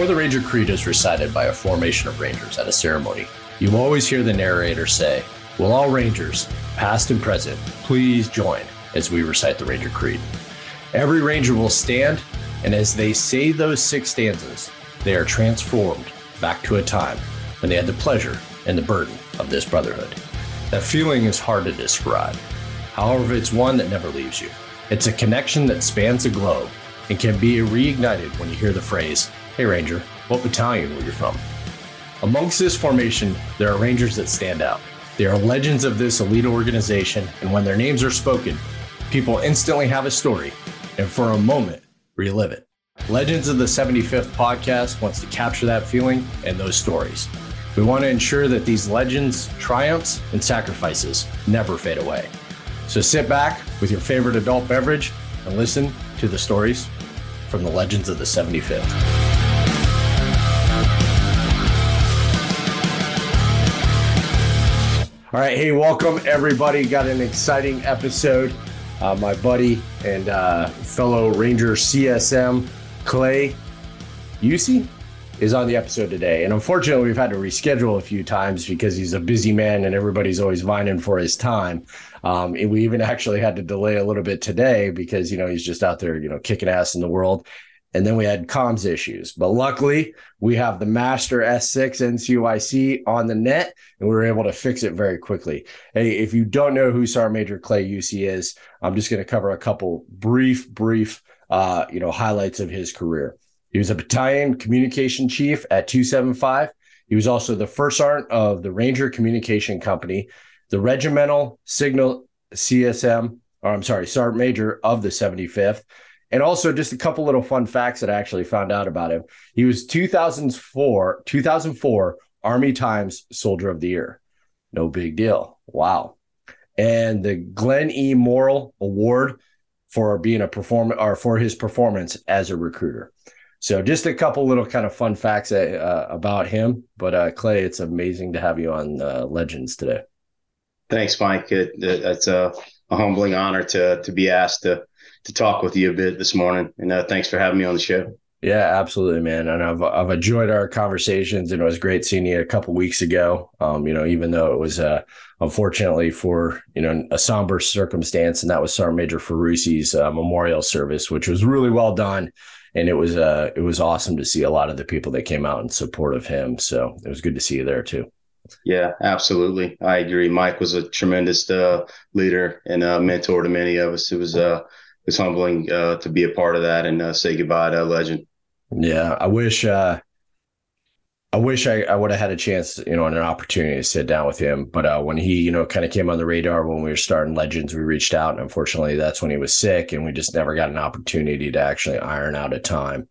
Before the Ranger Creed is recited by a formation of Rangers at a ceremony, you always hear the narrator say, Will all Rangers, past and present, please join as we recite the Ranger Creed? Every Ranger will stand, and as they say those six stanzas, they are transformed back to a time when they had the pleasure and the burden of this brotherhood. That feeling is hard to describe. However, it's one that never leaves you. It's a connection that spans the globe and can be reignited when you hear the phrase, Hey Ranger, what battalion were you from? Amongst this formation, there are Rangers that stand out. They are legends of this elite organization, and when their names are spoken, people instantly have a story and for a moment relive it. Legends of the 75th podcast wants to capture that feeling and those stories. We want to ensure that these legends, triumphs, and sacrifices never fade away. So sit back with your favorite adult beverage and listen to the stories from the legends of the 75th. All right. Hey, welcome everybody. Got an exciting episode. Uh, my buddy and uh, fellow Ranger CSM, Clay Usie, is on the episode today. And unfortunately, we've had to reschedule a few times because he's a busy man and everybody's always vining for his time. Um, and we even actually had to delay a little bit today because, you know, he's just out there, you know, kicking ass in the world and then we had comms issues. But luckily, we have the Master S6 NCYC on the net, and we were able to fix it very quickly. Hey, if you don't know who Sergeant Major Clay Usie is, I'm just going to cover a couple brief, brief, uh, you know, highlights of his career. He was a battalion communication chief at 275. He was also the first sergeant of the Ranger Communication Company, the regimental signal CSM, or I'm sorry, sergeant major of the 75th and also, just a couple little fun facts that I actually found out about him. He was 2004 2004 Army Times Soldier of the Year. No big deal. Wow. And the Glenn E. Morrell Award for being a performer or for his performance as a recruiter. So just a couple little kind of fun facts uh, about him. But uh, Clay, it's amazing to have you on uh, Legends today. Thanks, Mike. It, it, it's a, a, humbling honor to to be asked to to talk with you a bit this morning. And uh, thanks for having me on the show. Yeah, absolutely, man. And I've I've enjoyed our conversations, and it was great seeing you a couple weeks ago. Um, you know, even though it was uh, unfortunately for you know a somber circumstance, and that was Sergeant Major Ferrucci's uh, memorial service, which was really well done, and it was uh it was awesome to see a lot of the people that came out in support of him. So it was good to see you there too. Yeah, absolutely. I agree. Mike was a tremendous uh, leader and a mentor to many of us. It was uh it's humbling uh, to be a part of that and uh, say goodbye to a legend. Yeah, I wish uh, I wish I, I would have had a chance, you know, and an opportunity to sit down with him. But uh, when he, you know, kind of came on the radar when we were starting Legends, we reached out, and unfortunately, that's when he was sick, and we just never got an opportunity to actually iron out a time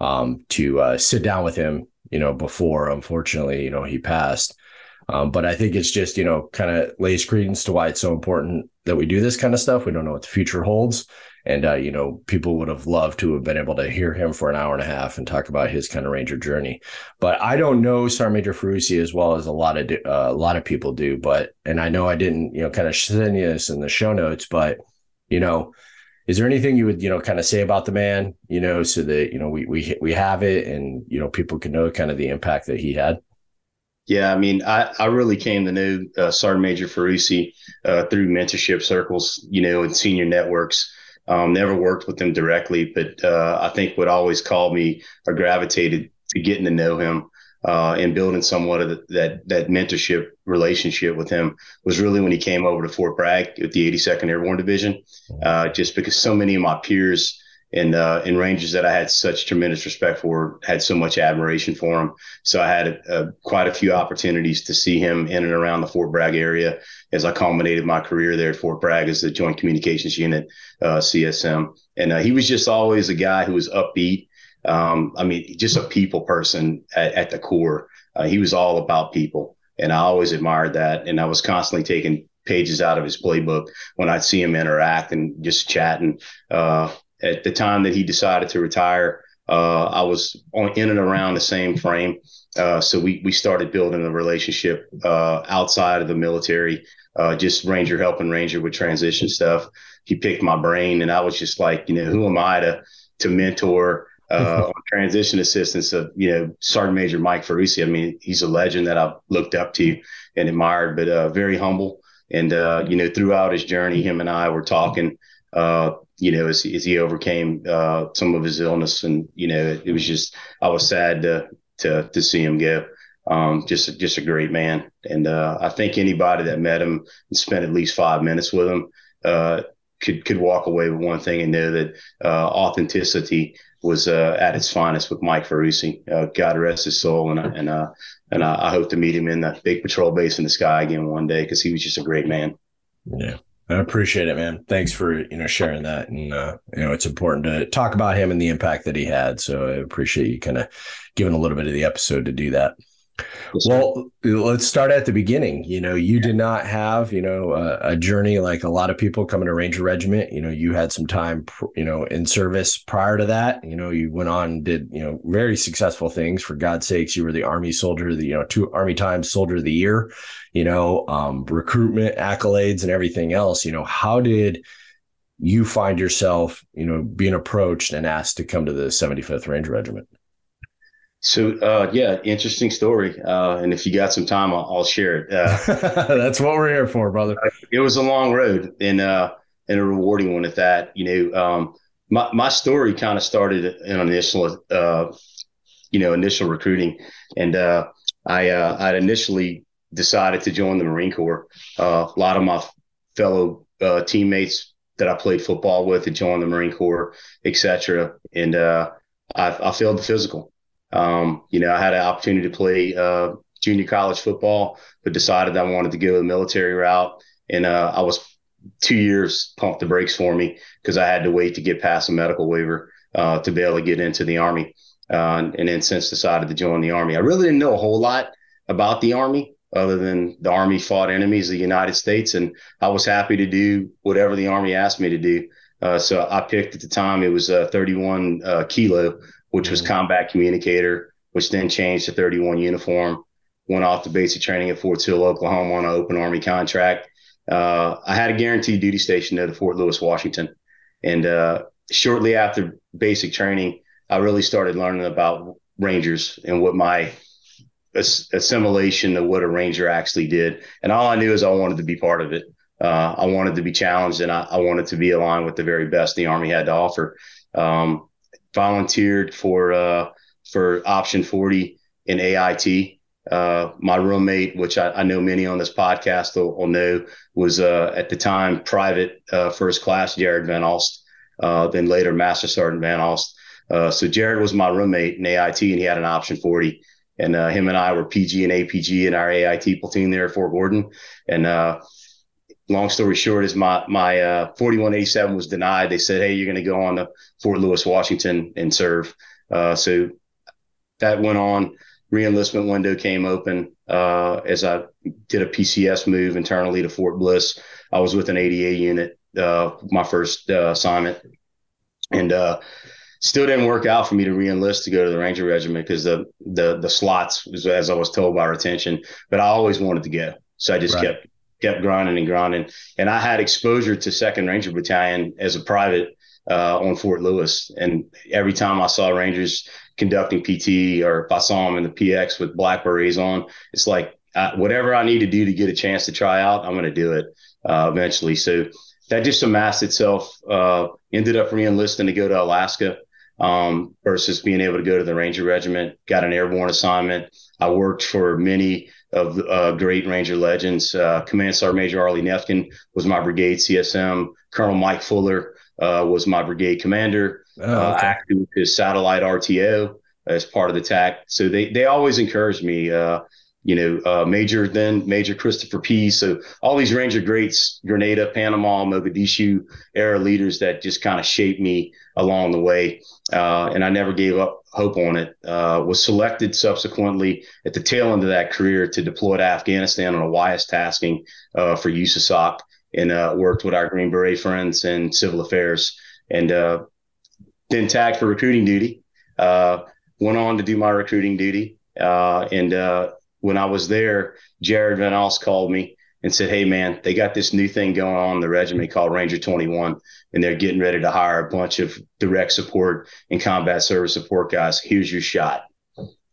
um, to uh, sit down with him. You know, before unfortunately, you know, he passed. Um, but I think it's just, you know, kind of lays credence to why it's so important that we do this kind of stuff. We don't know what the future holds. And, uh, you know, people would have loved to have been able to hear him for an hour and a half and talk about his kind of Ranger journey. But I don't know Major Ferrucci as well as a lot of, uh, a lot of people do. But, and I know I didn't, you know, kind of send you this in the show notes, but, you know, is there anything you would, you know, kind of say about the man, you know, so that, you know, we, we, we have it and, you know, people can know kind of the impact that he had? Yeah, I mean, I, I really came to know uh, Sergeant Major Ferrucci uh, through mentorship circles, you know, and senior networks. Um, never worked with him directly, but uh, I think what always called me or gravitated to getting to know him uh, and building somewhat of the, that that mentorship relationship with him was really when he came over to Fort Bragg with the 82nd Airborne Division. Uh, just because so many of my peers and uh, and Rangers that I had such tremendous respect for, had so much admiration for him. So I had a, a, quite a few opportunities to see him in and around the Fort Bragg area as I culminated my career there at Fort Bragg as the Joint Communications Unit uh, CSM. And uh, he was just always a guy who was upbeat. Um, I mean, just a people person at, at the core. Uh, he was all about people, and I always admired that. And I was constantly taking pages out of his playbook when I'd see him interact and just chatting. Uh, at the time that he decided to retire, uh, I was on, in and around the same frame. Uh, so we we started building a relationship uh, outside of the military, uh, just Ranger helping Ranger with transition stuff. He picked my brain, and I was just like, you know, who am I to to mentor uh, on transition assistance of you know Sergeant Major Mike Ferrucci. I mean, he's a legend that I've looked up to and admired, but uh, very humble. And uh, you know, throughout his journey, him and I were talking. Uh, you know, as, as he overcame uh, some of his illness, and you know, it, it, was just I was sad to to to see him go. Um, just just a great man, and uh, I think anybody that met him and spent at least five minutes with him could could walk away with one thing and know that authenticity was uh, at its finest with Mike Ferrucci. Uh, God rest his soul, and and uh, and I hope to meet him in the big patrol base in the sky again one day because he was just a great man. Yeah. I appreciate it, man. Thanks for you know sharing that, and uh, you know it's important to talk about him and the impact that he had. So I appreciate you kind of giving a little bit of the episode to do that. Well, let's start at the beginning. You know, you did not have, you know, a, a, journey like a lot of people coming to Ranger Regiment. You know, you had some time, you know, in service prior to that. You know, you went on did, you know, very successful things. For God's sakes, you were the Army Soldier, the, you know, two Army Times Soldier of the Year, you know, um, recruitment accolades and everything else. You know, how did you find yourself, you know, being approached and asked to come to the 75th Ranger Regiment? So uh, yeah, interesting story. Uh, and if you got some time, I'll, I'll share it. Uh, That's what we're here for, brother. It was a long road and uh, and a rewarding one at that. You know, um, my my story kind of started in initial, uh, you know, initial recruiting, and uh, I I initially decided to join the Marine Corps. a lot of my fellow teammates that I played football with had joined the Marine Corps, etc. And I, I failed the physical. Um, you know, I had an opportunity to play uh, junior college football, but decided I wanted to go the military route. And uh, I was two years pumped the brakes for me because I had to wait to get past a medical waiver uh, to be able to get into the Army. Uh, and then since decided to join the Army. I really didn't know a whole lot about the Army other than the Army fought enemies of the United States. And I was happy to do whatever the Army asked me to do. Uh, so I picked at the time, it was uh, 31 uh, kilo which was combat communicator, which then changed to 31 uniform. Went off to basic training at Fort Sill, Oklahoma on an open Army contract. Uh, I had a guaranteed duty station at Fort Lewis, Washington. And uh, shortly after basic training, I really started learning about Rangers and what my assimilation of what a Ranger actually did. And all I knew is I wanted to be part of it. Uh, I wanted to be challenged and I, I, wanted to be aligned with the very best the Army had to offer. Um, volunteered for uh, for option 40 in AIT. Uh, my roommate, which I, I, know many on this podcast will, will know, was uh, at the time private uh, first class Jared Van Alst, uh, then later Master Sergeant Van Alst. Uh, so Jared was my roommate in AIT, and he had an option 40. And him and I were PG and APG in our AIT platoon there at Fort Gordon. And long story short is my my uh, 4187 was denied. They said, "Hey, you're going to go on to Fort Lewis, Washington, and serve." Uh, so that went on. Reenlistment window came open uh, as I did a PCS move internally to Fort Bliss. I was with an ADA unit, uh, my first uh, assignment, and uh, still didn't work out for me to reenlist to go to the Ranger Regiment because the the the slots, as I was told by retention, but I always wanted to go, so I just right. kept kept grinding and grinding. And I had exposure to Second Ranger Battalion as a private uh, on Fort Lewis. And every time I saw Rangers conducting PT or if I saw them in the PX with black berets on, it's like uh, whatever I need to do to get a chance to try out, I'm going to do it uh, eventually. So that just amassed itself. Uh, ended up reenlisting to go to Alaska um, versus being able to go to the Ranger Regiment. Got an airborne assignment. I worked for many of uh, great Ranger legends. Uh, Command Sergeant Major Arlie Nefkin was my brigade CSM. Colonel Mike Fuller uh, was my brigade commander. Oh, uh, okay. acted with his satellite RTO as part of the TAC. So they they always encouraged me. Uh, you know, uh, Major then Major Christopher P. So all these Ranger greats, Grenada, Panama, Mogadishu era leaders that just kind of shaped me along the way. and I never gave up hope on it. Uh, was selected subsequently at the tail end of that career to deploy to Afghanistan on a WIAS tasking uh, for USASOC and uh, worked with our Green Beret friends in civil affairs. And uh, then tagged for recruiting duty. Uh, went on to do my recruiting duty. Uh, and when I was there, Jared Van Alst called me and said, Hey, man, they got this new thing going on in the regiment called Ranger 21, and they're getting ready to hire a bunch of direct support and combat service support guys. Here's your shot.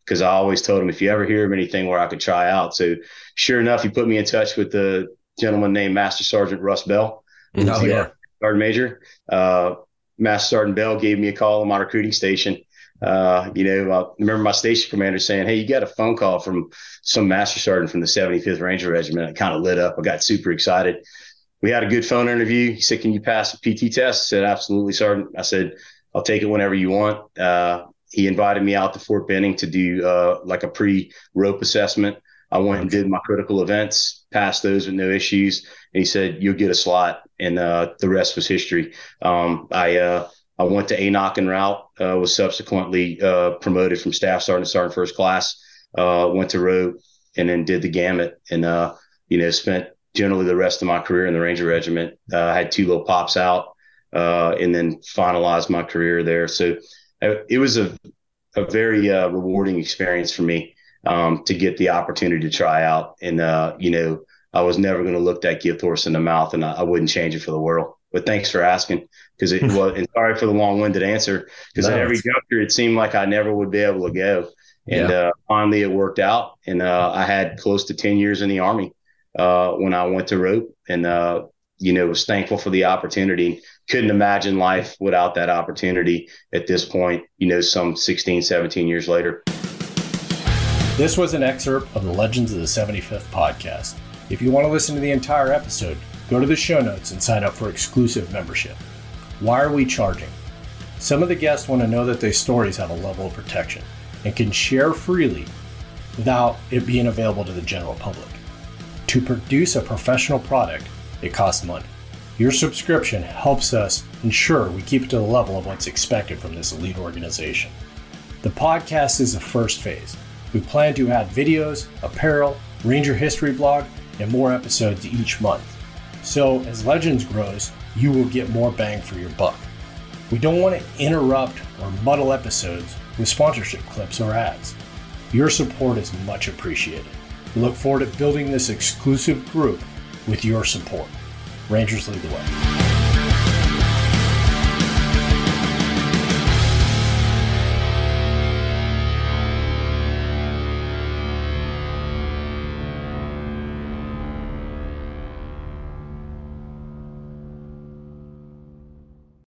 Because I always told him if you ever hear of anything where I could try out. So, sure enough, he put me in touch with the gentleman named Master Sergeant Russ Bell. Oh, yeah. Sergeant Major. Uh, Master Sergeant Bell gave me a call on my recruiting station uh, you know, I remember my station commander saying, Hey, you got a phone call from some master sergeant from the 75th Ranger Regiment. It kind of lit up. I got super excited. We had a good phone interview. He said, Can you pass a PT test? I said, Absolutely, Sergeant. I said, I'll take it whenever you want. Uh, he invited me out to Fort Benning to do uh, like a pre rope assessment. I went and did my critical events, passed those with no issues. And he said, You'll get a slot. And uh, the rest was history. Um, I, uh, I went to ANOC and route, uh, was subsequently uh, promoted from staff sergeant to sergeant first class, uh, went to road, and then did the gamut. And, uh, you know, spent generally the rest of my career in the Ranger Regiment. Uh, I had two little pops out uh, and then finalized my career there. So it was a, a very rewarding experience for me um, to get the opportunity to try out. And, you know, I was never going to look that gift horse in the mouth, and I, I wouldn't change it for the world but thanks for asking because it was and sorry for the long-winded answer because no, every juncture it seemed like I never would be able to go. And yeah. uh, finally it worked out and uh, I had close to 10 years in the army uh, when I went to rope and uh, you know was thankful for the opportunity. Couldn't imagine life without that opportunity at this point you know some 16 17 years later. This was an excerpt of the legends of the 75th podcast. If you want to listen to the entire episode Go to the show notes and sign up for exclusive membership. Why are we charging? Some of the guests want to know that their stories have a level of protection and can share freely without it being available to the general public. To produce a professional product, it costs money. Your subscription helps us ensure we keep it to the level of what's expected from this elite organization. The podcast is the first phase. We plan to add videos, apparel, Ranger history blog, and more episodes each month. So, as Legends grows, you will get more bang for your buck. We don't want to interrupt or muddle episodes with sponsorship clips or ads. Your support is much appreciated. We look forward to building this exclusive group with your support. Rangers lead the way.